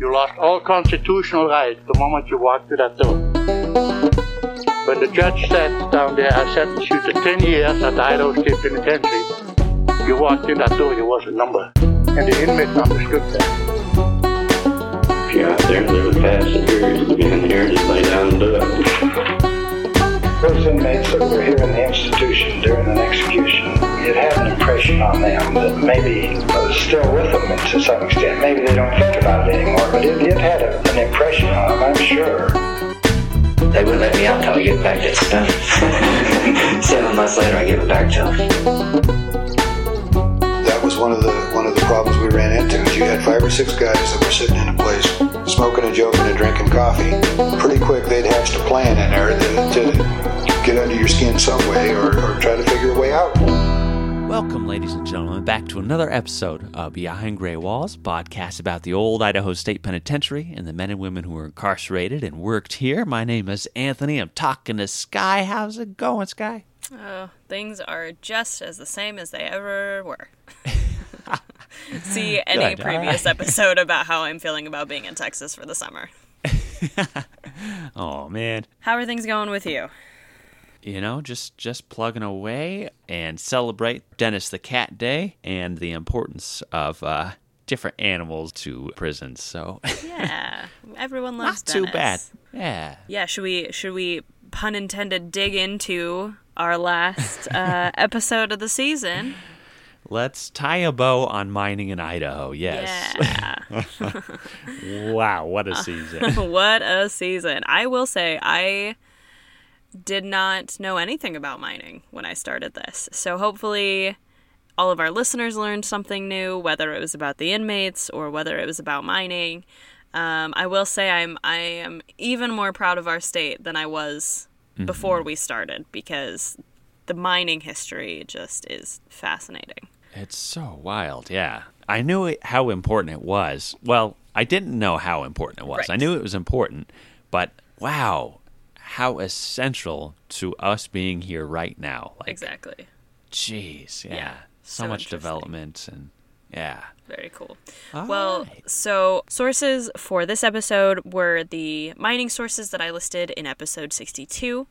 You lost all constitutional rights the moment you walked through that door. When the judge sat down there, I sentenced you to 10 years at the Idaho State Penitentiary. You walked in that door, you was a number. And the inmates understood that. If you're out there and live past the period of being here, just lay down and do it. Those inmates that were here in the institution during an execution, it had an impression on them that maybe was still with them to some extent. Maybe they don't think about it anymore, but it, it had a, an impression on them, I'm sure. They wouldn't let me out until I get back to stuff. Seven months later, I give it back to them. That was one of the one of the problems we ran into. You had five or six guys that were sitting in a place, smoking and joking and drinking coffee. Pretty quick, they'd hatched a plan in there to, to get under your skin some way or, or try to Welcome, ladies and gentlemen, back to another episode of Behind Gray Walls, podcast about the old Idaho State Penitentiary and the men and women who were incarcerated and worked here. My name is Anthony. I'm talking to Sky. How's it going, Sky? Oh, things are just as the same as they ever were. See any Good, previous right. episode about how I'm feeling about being in Texas for the summer. Oh man, How are things going with you? You know, just just plugging away and celebrate Dennis the Cat Day and the importance of uh, different animals to prisons. So Yeah, everyone loves not too bad. Yeah. Yeah, should we should we pun intended dig into our last uh, episode of the season? Let's tie a bow on mining in Idaho. Yes. Yeah. wow, what a season. what a season. I will say I did not know anything about mining when I started this. So hopefully all of our listeners learned something new, whether it was about the inmates or whether it was about mining. Um, I will say I'm I am even more proud of our state than I was before we started because the mining history just is fascinating. It's so wild, yeah. I knew it, how important it was. Well, I didn't know how important it was. I knew it was important, but wow, how essential to us being here right now. Like, Exactly. jeez, yeah. Yeah, so, so much development and yeah. Very cool. All well, right. so sources for this episode were the mining sources that I listed in episode 62,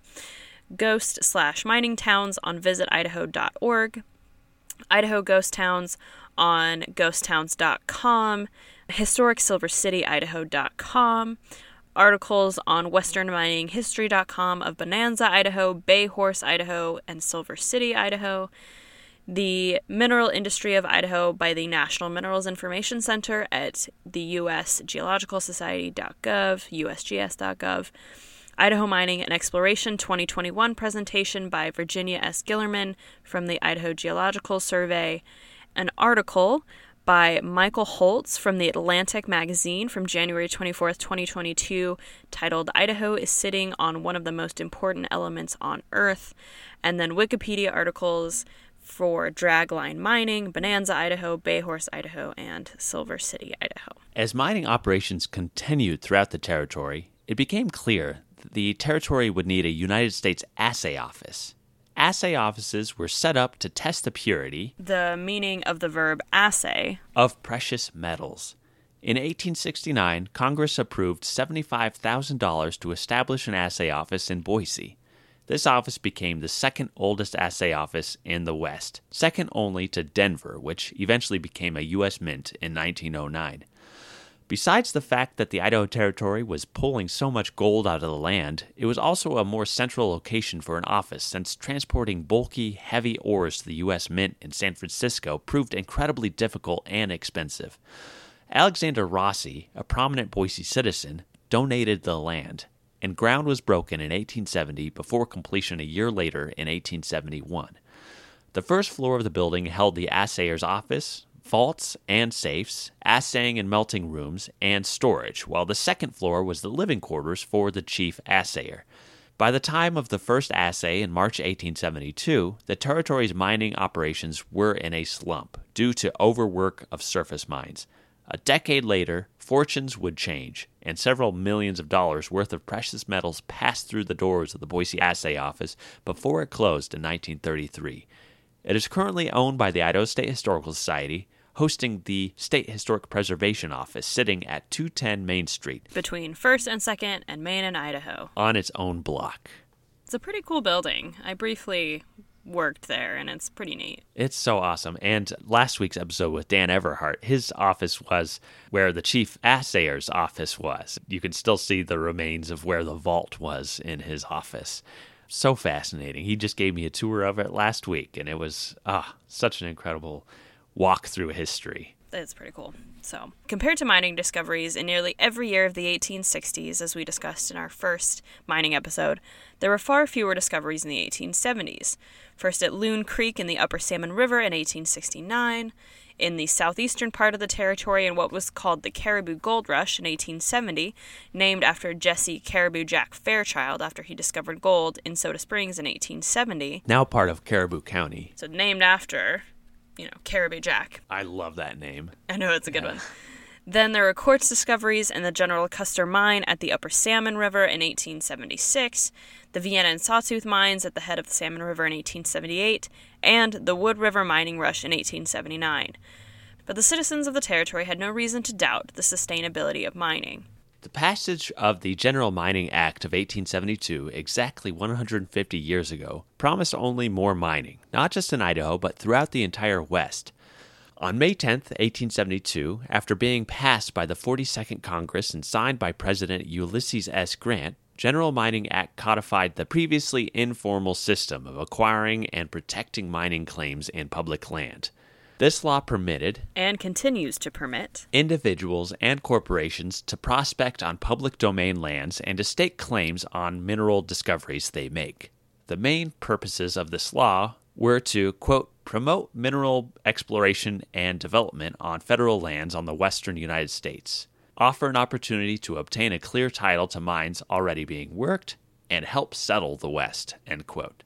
ghost slash mining towns on visitidaho.org, Idaho ghost towns on ghosttowns.com, historicsilvercityidaho.com, articles on westernmininghistory.com of Bonanza, Idaho, Bayhorse, Idaho, and Silver City, Idaho the Mineral Industry of Idaho by the National Minerals Information Center at the U.S. Geological Society.gov, USGS.gov, Idaho Mining and Exploration 2021 presentation by Virginia S. Gillerman from the Idaho Geological Survey, an article by Michael Holtz from the Atlantic magazine from January 24th, 2022, titled Idaho is Sitting on One of the Most Important Elements on Earth, and then Wikipedia articles for Dragline Mining, Bonanza, Idaho, Bayhorse, Idaho, and Silver City, Idaho. As mining operations continued throughout the territory, it became clear that the territory would need a United States assay office. Assay offices were set up to test the purity The meaning of the verb assay of precious metals. In 1869, Congress approved $75,000 to establish an assay office in Boise. This office became the second oldest assay office in the West, second only to Denver, which eventually became a U.S. mint in 1909. Besides the fact that the Idaho Territory was pulling so much gold out of the land, it was also a more central location for an office since transporting bulky, heavy ores to the U.S. Mint in San Francisco proved incredibly difficult and expensive. Alexander Rossi, a prominent Boise citizen, donated the land, and ground was broken in 1870 before completion a year later in 1871. The first floor of the building held the assayer's office, vaults and safes, assaying and melting rooms, and storage, while the second floor was the living quarters for the chief assayer. By the time of the first assay in March 1872, the territory's mining operations were in a slump due to overwork of surface mines. A decade later, fortunes would change, and several millions of dollars worth of precious metals passed through the doors of the Boise Assay Office before it closed in 1933. It is currently owned by the Idaho State Historical Society, hosting the State Historic Preservation Office sitting at 210 Main Street Between 1st and 2nd and Main and Idaho. on its own block. It's a pretty cool building. I briefly worked there and it's pretty neat. It's so awesome. And last week's episode with Dan Everhart, his office was where the chief assayer's office was. You can still see the remains of where the vault was in his office. So fascinating. He just gave me a tour of it last week, and it was ah such an incredible walk through history. That's pretty cool. So, compared to mining discoveries in nearly every year of the 1860s, as we discussed in our first mining episode, there were far fewer discoveries in the 1870s. First at Loon Creek in the Upper Salmon River in 1869, in the southeastern part of the territory in what was called the Caribou Gold Rush in 1870, named after Jesse Caribou Jack Fairchild after he discovered gold in Soda Springs in 1870. Now part of Caribou County. So, named after, you know, Caribou Jack. I love that name. I know it's a good one. Then there were quartz discoveries in the General Custer mine at the Upper Salmon River in 1876, the Vienna and Sawtooth mines at the head of the Salmon River in 1878, and the Wood River mining rush in 1879. But the citizens of the territory had no reason to doubt the sustainability of mining. The passage of the General Mining Act of 1872, exactly 150 years ago, promised only more mining, not just in Idaho, but throughout the entire West. On May 10, 1872, after being passed by the 42nd Congress and signed by President Ulysses S. Grant, General Mining Act codified the previously informal system of acquiring and protecting mining claims in public land. This law permitted And continues to permit individuals and corporations to prospect on public domain lands and to stake claims on mineral discoveries they make. The main purposes of this law were to, quote, promote mineral exploration and development on federal lands on the western United States, offer an opportunity to obtain a clear title to mines already being worked, and help settle the West, end quote.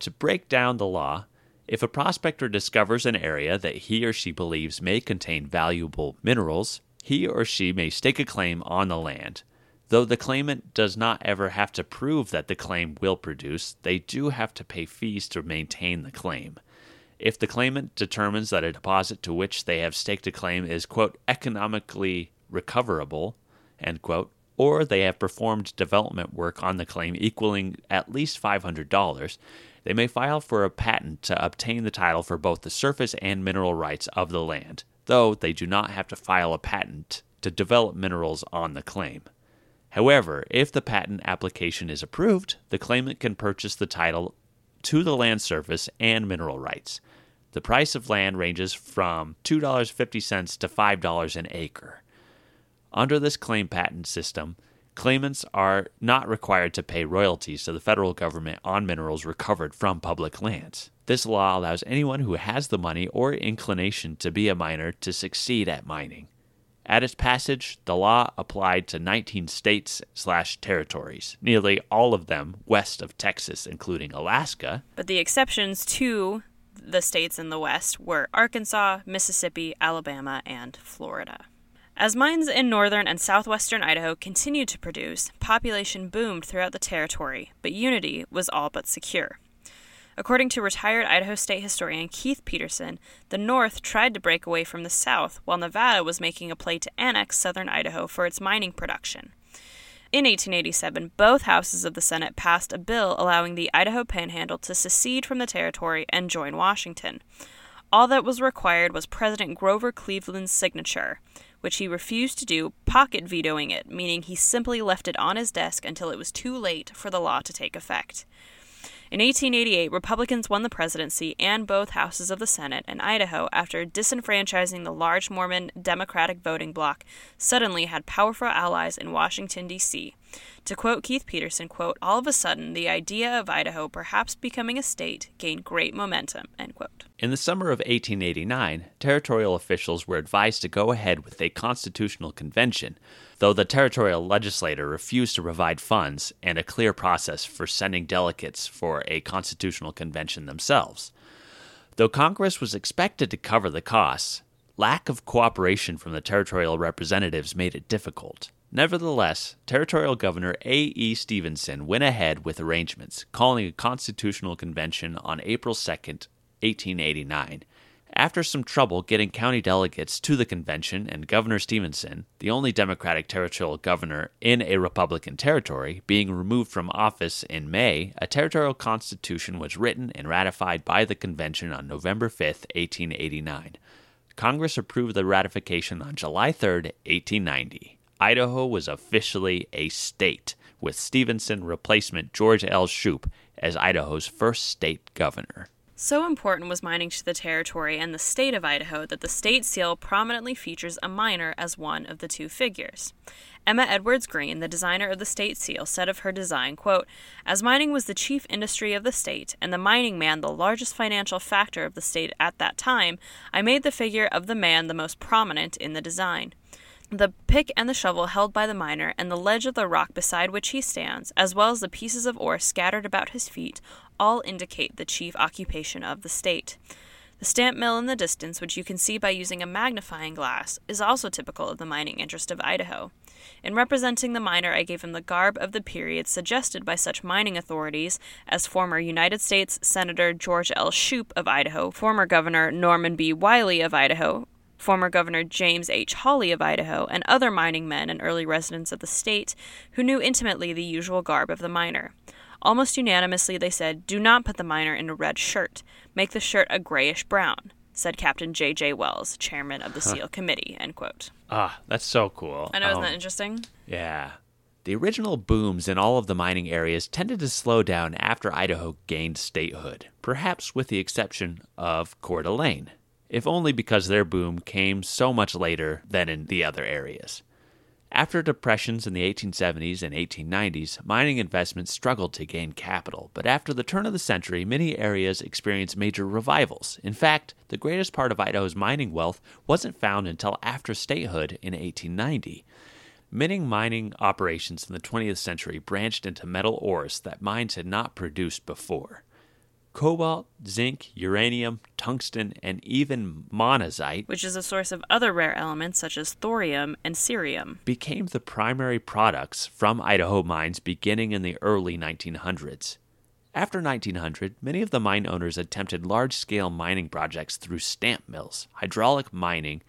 To break down the law, if a prospector discovers an area that he or she believes may contain valuable minerals, he or she may stake a claim on the land. Though the claimant does not ever have to prove that the claim will produce, they do have to pay fees to maintain the claim. If the claimant determines that a deposit to which they have staked a claim is, quote, economically recoverable, end quote, or they have performed development work on the claim equaling at least $500, they may file for a patent to obtain the title for both the surface and mineral rights of the land, though they do not have to file a patent to develop minerals on the claim. However, if the patent application is approved, the claimant can purchase the title to the land surface and mineral rights. The price of land ranges from $2.50 to $5 an acre. Under this claim patent system, claimants are not required to pay royalties to the federal government on minerals recovered from public lands. This law allows anyone who has the money or inclination to be a miner to succeed at mining. At its passage, the law applied to 19 states slash territories, nearly all of them west of Texas, including Alaska. But the exceptions to the states in the West were Arkansas, Mississippi, Alabama, and Florida. As mines in northern and southwestern Idaho continued to produce, population boomed throughout the territory, but unity was all but secure. According to retired Idaho State historian Keith Peterson, the North tried to break away from the South, while Nevada was making a play to annex southern Idaho for its mining production. In 1887, both houses of the Senate passed a bill allowing the Idaho Panhandle to secede from the territory and join Washington. All that was required was President Grover Cleveland's signature, which he refused to do, pocket vetoing it, meaning he simply left it on his desk until it was too late for the law to take effect. In 1888, Republicans won the presidency and both houses of the Senate, and Idaho, after disenfranchising the large Mormon Democratic voting bloc, suddenly had powerful allies in Washington, D.C. To quote Keith Peterson, quote, all of a sudden, the idea of Idaho perhaps becoming a state gained great momentum, end quote. In the summer of 1889, territorial officials were advised to go ahead with a constitutional convention, though the territorial legislature refused to provide funds and a clear process for sending delegates for a constitutional convention themselves. Though Congress was expected to cover the costs, lack of cooperation from the territorial representatives made it difficult. Nevertheless, Territorial Governor A.E. Stevenson went ahead with arrangements, calling a constitutional convention on April 2, 1889. After some trouble getting county delegates to the convention and Governor Stevenson, the only Democratic territorial governor in a Republican territory, being removed from office in May, a territorial constitution was written and ratified by the convention on November 5, 1889. Congress approved the ratification on July 3, 1890. Idaho was officially a state, with Stevenson replacement George L. Shoup as Idaho's first state governor. So important was mining to the territory and the state of Idaho that the state seal prominently features a miner as one of the two figures. Emma Edwards Green, the designer of the state seal, said of her design, quote, As mining was the chief industry of the state, and the mining man the largest financial factor of the state at that time, I made the figure of the man the most prominent in the design. The pick and the shovel held by the miner, and the ledge of the rock beside which he stands, as well as the pieces of ore scattered about his feet, all indicate the chief occupation of the state. The stamp mill in the distance, which you can see by using a magnifying glass, is also typical of the mining interest of Idaho. In representing the miner, I gave him the garb of the period suggested by such mining authorities as former United States Senator George L. Shoup of Idaho, former Governor Norman B. Willey of Idaho, former Governor James H. Hawley of Idaho, and other mining men and early residents of the state who knew intimately the usual garb of the miner. Almost unanimously, they said, Do not put the miner in a red shirt. Make the shirt a grayish brown, said Captain J. J. Wells, chairman of the SEAL Committee. End quote. Ah, that's so cool. I know, isn't Um, that interesting? Yeah. The original booms in all of the mining areas tended to slow down after Idaho gained statehood, perhaps with the exception of Coeur d'Alene, if only because their boom came so much later than in the other areas. After depressions in the 1870s and 1890s, mining investments struggled to gain capital, but after the turn of the century, many areas experienced major revivals. In fact, the greatest part of Idaho's mining wealth wasn't found until after statehood in 1890. Many mining operations in the 20th century branched into metal ores that mines had not produced before. Cobalt, zinc, uranium, tungsten, and even monazite Which is a source of other rare elements such as thorium and cerium. became the primary products from Idaho mines beginning in the early 1900s. After 1900, many of the mine owners attempted large scale mining projects through stamp mills, hydraulic mining,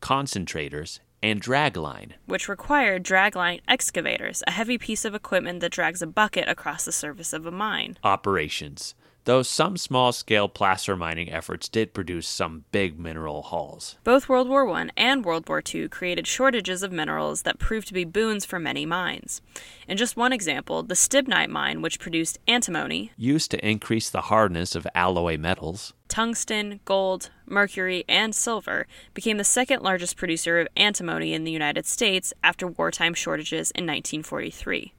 concentrators, and dragline. which required dragline excavators, a heavy piece of equipment that drags a bucket across the surface of a mine. operations, though some small scale placer mining efforts did produce some big mineral hauls. Both World War I and World War II created shortages of minerals that proved to be boons for many mines. In just one example, the Stibnite mine, which produced antimony, Used to increase the hardness of alloy metals, tungsten, gold, mercury, and silver, became the second largest producer of antimony in the United States after wartime shortages in 1943.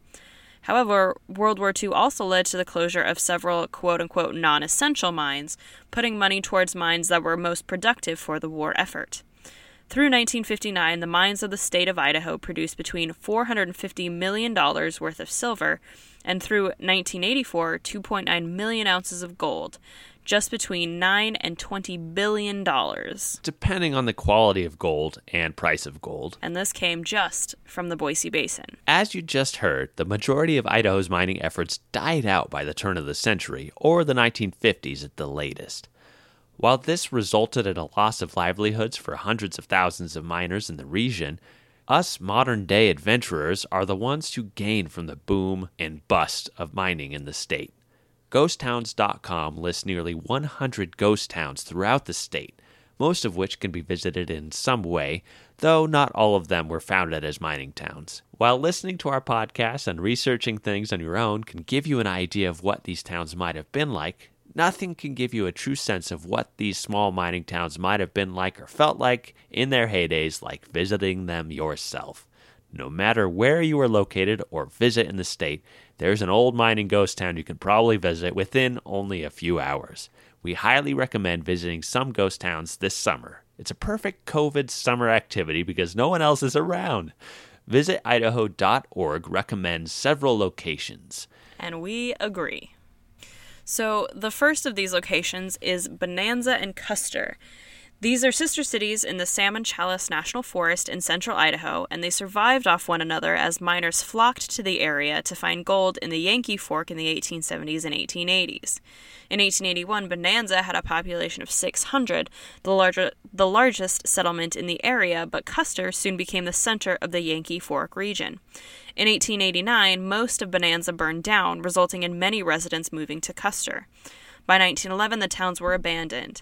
However, World War II also led to the closure of several quote unquote non essential mines, putting money towards mines that were most productive for the war effort. Through 1959, the mines of the state of Idaho produced between $450 million worth of silver, and through 1984, 2.9 million ounces of gold, just between 9 and 20 billion dollars. depending on the quality of gold and price of gold. And this came just from the Boise Basin. As you just heard, the majority of Idaho's mining efforts died out by the turn of the century, or the 1950s at the latest. While this resulted in a loss of livelihoods for hundreds of thousands of miners in the region, us modern day adventurers are the ones who gain from the boom and bust of mining in the state. GhostTowns.com lists nearly 100 ghost towns throughout the state, most of which can be visited in some way, though not all of them were founded as mining towns. While listening to our podcast and researching things on your own can give you an idea of what these towns might have been like, nothing can give you a true sense of what these small mining towns might have been like or felt like in their heydays, like visiting them yourself. No matter where you are located or visit in the state, there's an old mining ghost town you can probably visit within only a few hours. We highly recommend visiting some ghost towns this summer. It's a perfect COVID summer activity because no one else is around. Visit Idaho.org recommends several locations. And we agree. So, the first of these locations is Bonanza and Custer. These are sister cities in the Salmon Challis National Forest in central Idaho, and they survived off one another as miners flocked to the area to find gold in the Yankee Fork in the 1870s and 1880s. In 1881, Bonanza had a population of 600, the, larger, the largest settlement in the area, but Custer soon became the center of the Yankee Fork region. In 1889, most of Bonanza burned down, resulting in many residents moving to Custer. By 1911, the towns were abandoned.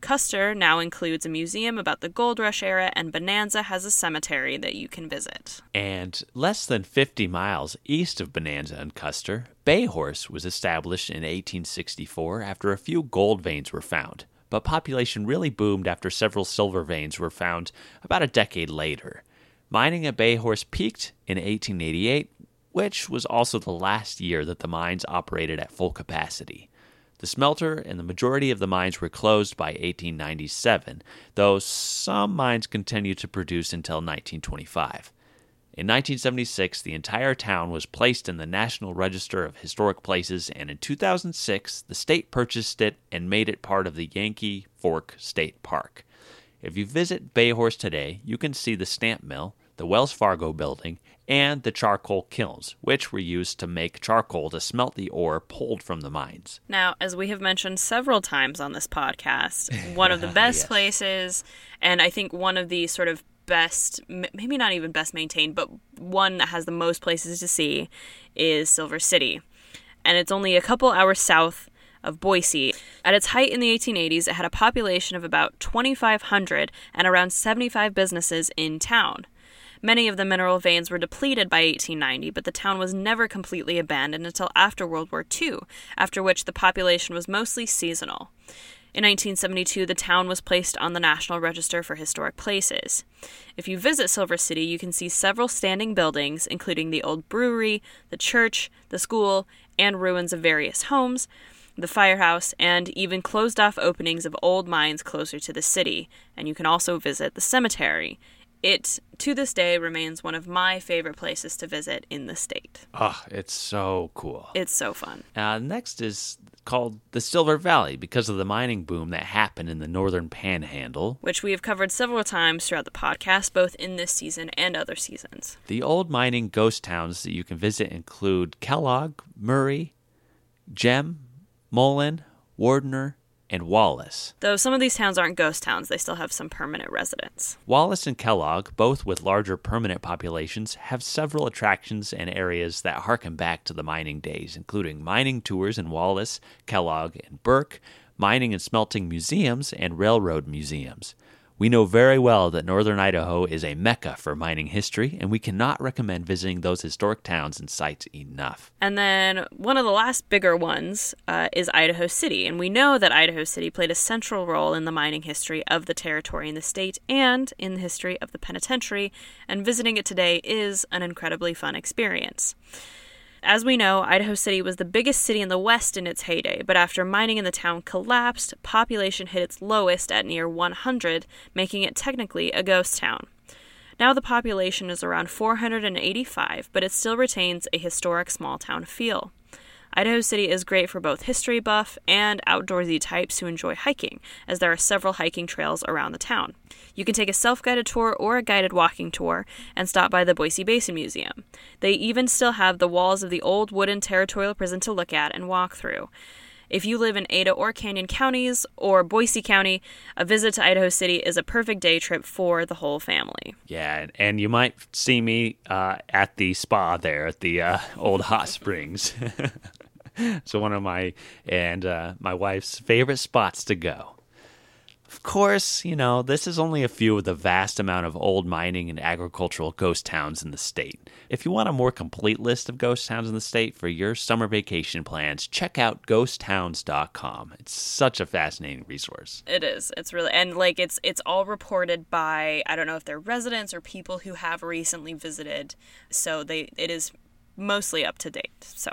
Custer now includes a museum about the gold rush era, and Bonanza has a cemetery that you can visit. And less than 50 miles east of Bonanza and Custer, Bayhorse was established in 1864 after a few gold veins were found. But population really boomed after several silver veins were found about a decade later. Mining at Bayhorse peaked in 1888, which was also the last year that the mines operated at full capacity. The smelter and the majority of the mines were closed by 1897, though some mines continued to produce until 1925. In 1976, the entire town was placed in the National Register of Historic Places, and in 2006, the state purchased it and made it part of the Yankee Fork State Park. If you visit Bayhorse today, you can see the stamp mill, the Wells Fargo building, and the charcoal kilns, which were used to make charcoal to smelt the ore pulled from the mines. Now, as we have mentioned several times on this podcast, one of the best Yes. places, and I think one of the sort of best, maybe not even best maintained, but one that has the most places to see is Silver City. And it's only a couple hours south of Boise. At its height in the 1880s, it had a population of about 2,500 and around 75 businesses in town. Many of the mineral veins were depleted by 1890, but the town was never completely abandoned until after World War II, after which the population was mostly seasonal. In 1972, the town was placed on the National Register for Historic Places. If you visit Silver City, you can see several standing buildings, including the old brewery, the church, the school, and ruins of various homes, the firehouse, and even closed off openings of old mines closer to the city. And you can also visit the cemetery. It, to this day, remains one of my favorite places to visit in the state. Oh, it's so cool. It's so fun. Uh, next is called the Silver Valley because of the mining boom that happened in the northern panhandle. which we have covered several times throughout the podcast, both in this season and other seasons. The old mining ghost towns that you can visit include Kellogg, Murray, Gem, Mullan, Wardner, and Wallace. Though some of these towns aren't ghost towns, they still have some permanent residents. Wallace and Kellogg, both with larger permanent populations, have several attractions and areas that harken back to the mining days, including mining tours in Wallace, Kellogg, and Burke, mining and smelting museums, and railroad museums. We know very well that northern Idaho is a mecca for mining history, and we cannot recommend visiting those historic towns and sites enough. And then one of the last bigger ones uh, is Idaho City. And we know that Idaho City played a central role in the mining history of the territory and the state and in the history of the penitentiary, and visiting it today is an incredibly fun experience. As we know, Idaho City was the biggest city in the West in its heyday, but after mining in the town collapsed, population hit its lowest at near 100, making it technically a ghost town. Now the population is around 485, but it still retains a historic small town feel. Idaho City is great for both history buff and outdoorsy types who enjoy hiking, as there are several hiking trails around the town. You can take a self guided tour or a guided walking tour and stop by the Boise Basin Museum. They even still have the walls of the old wooden territorial prison to look at and walk through. If you live in Ada or Canyon counties or Boise County, a visit to Idaho City is a perfect day trip for the whole family. Yeah, and- you might see me uh, at the spa there at the uh, old hot springs. so one of my and uh, my wife's favorite spots to go. Of course, you know this is only a few of the vast amount of old mining and agricultural ghost towns in the state. If you want a more complete list of ghost towns in the state for your summer vacation plans, check out ghosttowns.com. It's such a fascinating resource. It is. It's really and like it's it's all reported by I don't know if they're residents or people who have recently visited. So they it is mostly up to date. So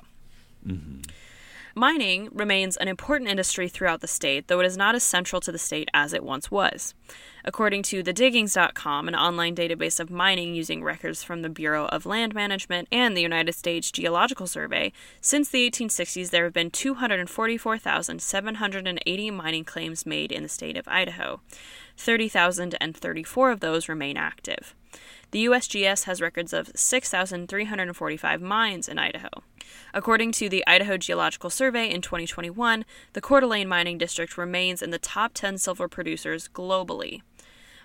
Mining remains an important industry throughout the state, though it is not as central to the state as it once was. According to thediggings.com, an online database of mining using records from the Bureau of Land Management and the United States Geological Survey, since the 1860s there have been 244,780 mining claims made in the state of Idaho. 30,034 of those remain active. The USGS has records of 6,345 mines in Idaho. According to the Idaho Geological Survey in 2021, the Coeur d'Alene Mining District remains in the top 10 silver producers globally.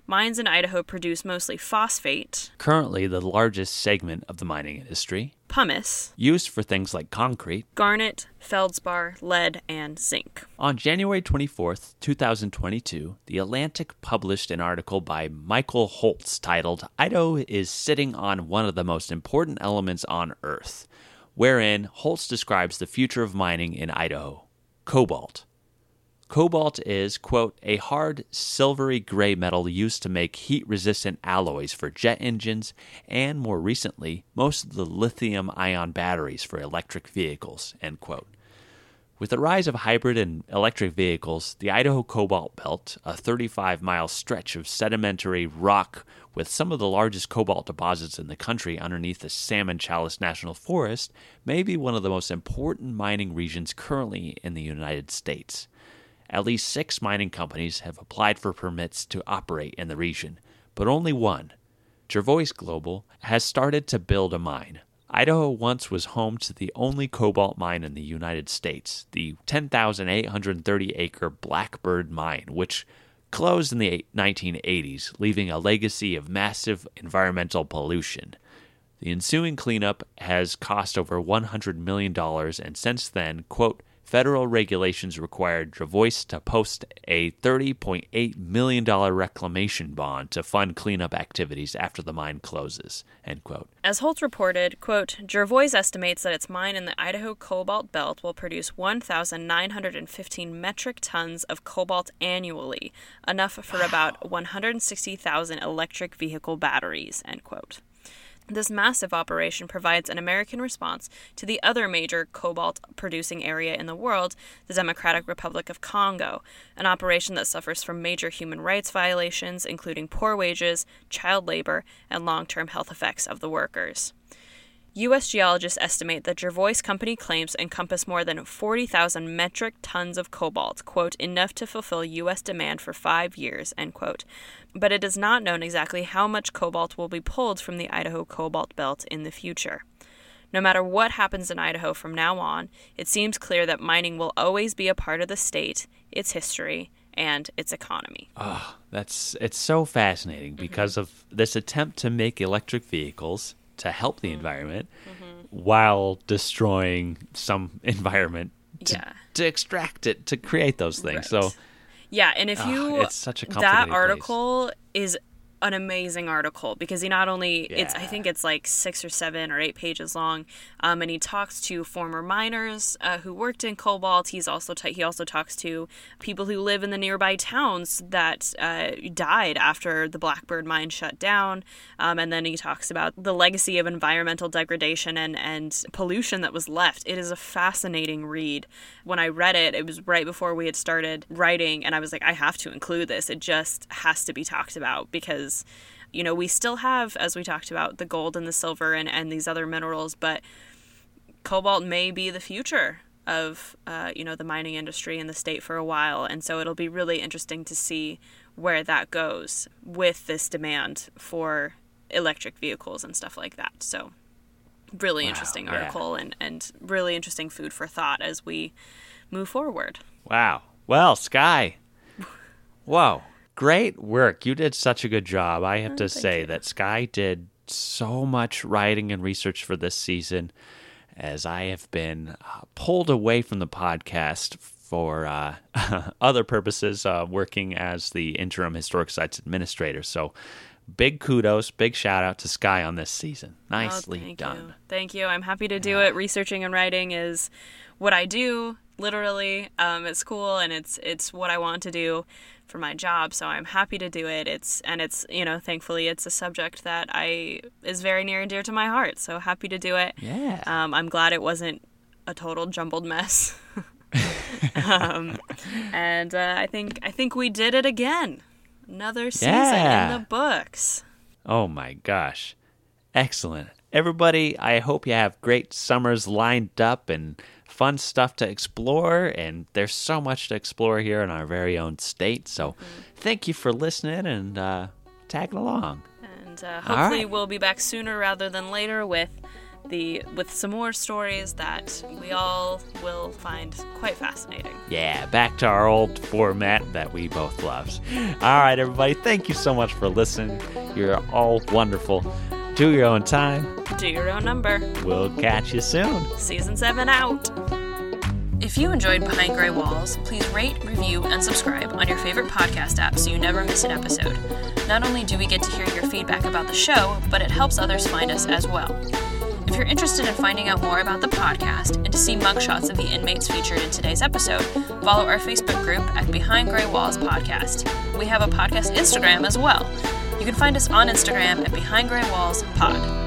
Mines in Idaho produce mostly phosphate, Currently, the largest segment of the mining industry, pumice, used for things like concrete. garnet, feldspar, lead, and zinc. On January 24th, 2022, The Atlantic published an article by Michael Holtz titled Idaho is Sitting on One of the Most Important Elements on Earth, wherein Holtz describes the future of mining in Idaho cobalt. Cobalt is, quote, a hard, silvery gray metal used to make heat resistant alloys for jet engines and, more recently, most of the lithium ion batteries for electric vehicles, end quote. With the rise of hybrid and electric vehicles, the Idaho Cobalt Belt, a 35 mile stretch of sedimentary rock with some of the largest cobalt deposits in the country underneath the Salmon Challis National Forest, may be one of the most important mining regions currently in the United States. At least six mining companies have applied for permits to operate in the region, but only one, Jervois Global, has started to build a mine. Idaho once was home to the only cobalt mine in the United States, the 10,830 acre Blackbird Mine, which closed in the 1980s, leaving a legacy of massive environmental pollution. The ensuing cleanup has cost over $100 million, and since then, quote, federal regulations required Jervois to post a $30.8 million reclamation bond to fund cleanup activities after the mine closes, end quote. As Holtz reported, quote, estimates that its mine in the Idaho Cobalt Belt will produce 1,915 metric tons of cobalt annually, enough for about 160,000 electric vehicle batteries, end quote. This massive operation provides an American response to the other major cobalt producing area in the world, the Democratic Republic of Congo, an operation that suffers from major human rights violations, including poor wages, child labor, and long term health effects of the workers. U.S. geologists estimate that Jervois Company claims encompass more than 40,000 metric tons of cobalt, quote, enough to fulfill U.S. demand for five years, end quote. But it is not known exactly how much cobalt will be pulled from the Idaho Cobalt Belt in the future. No matter what happens in Idaho from now on, it seems clear that mining will always be a part of the state, its history, and its economy. Oh, that's it's so fascinating mm-hmm. because of this attempt to make electric vehicles to help the mm-hmm. environment mm-hmm. while destroying some environment to, Yeah. to extract it to create those things. So Right. Yeah, and if you it's such a that complicated place. article is an amazing article because he not only it's I think it's like six or seven or eight pages long, um, and he talks to former miners uh, who worked in cobalt. He's also ta- he also talks to people who live in the nearby towns that uh, died after the Blackbird mine shut down, um, and then he talks about the legacy of environmental degradation and and pollution that was left. It is a fascinating read. When I read it, it was right before we had started writing, and I was like, I have to include this. It just has to be talked about because you know, we still have, as we talked about, the gold and the silver and, and these other minerals, but cobalt may be the future of, uh, you know, the mining industry in the state for a while. And so it'll be really interesting to see where that goes with this demand for electric vehicles and stuff like that. So really interesting yeah. article and, and really interesting food for thought as we move forward. wow. Well, Sky. Whoa. Great work. You did such a good job. I have to say you. that Sky did so much writing and research for this season as I have been uh, pulled away from the podcast for uh, other purposes, uh, working as the interim historic sites administrator. So, big kudos, big shout out to Sky on this season. Nicely Oh, thank done. You. Thank you. I'm happy to do it. Researching and writing is what I do literally um, at school, and it's it's what I want to do for my job. So I'm happy to do it. It's and it's you know thankfully it's a subject that I is very near and dear to my heart. So happy to do it. Yeah. Um, I'm glad it wasn't a total jumbled mess. um, and uh, I think I think we did it again. Another season Yeah. in the books. Oh my gosh. Excellent. Everybody, I hope you have great summers lined up and fun stuff to explore. And there's so much to explore here in our very own state. So thank you for listening and uh, tagging along. And uh, hopefully right. we'll be back sooner rather than later with the with some more stories that we all will find quite fascinating. Yeah, back to our old format that we both love. All right, everybody, thank you so much for listening. You're all wonderful. Do your own time. Do your own number. We'll catch you soon. Season 7 out. If you enjoyed Behind Grey Walls, please rate, review, and subscribe on your favorite podcast app so you never miss an episode. Not only do we get to hear your feedback about the show, but it helps others find us as well. If you're interested in finding out more about the podcast and to see mugshots of the inmates featured in today's episode, follow our Facebook group at Behind Grey Walls Podcast. We have a podcast Instagram as well. You can find us on Instagram at Behind Grey Walls Pod.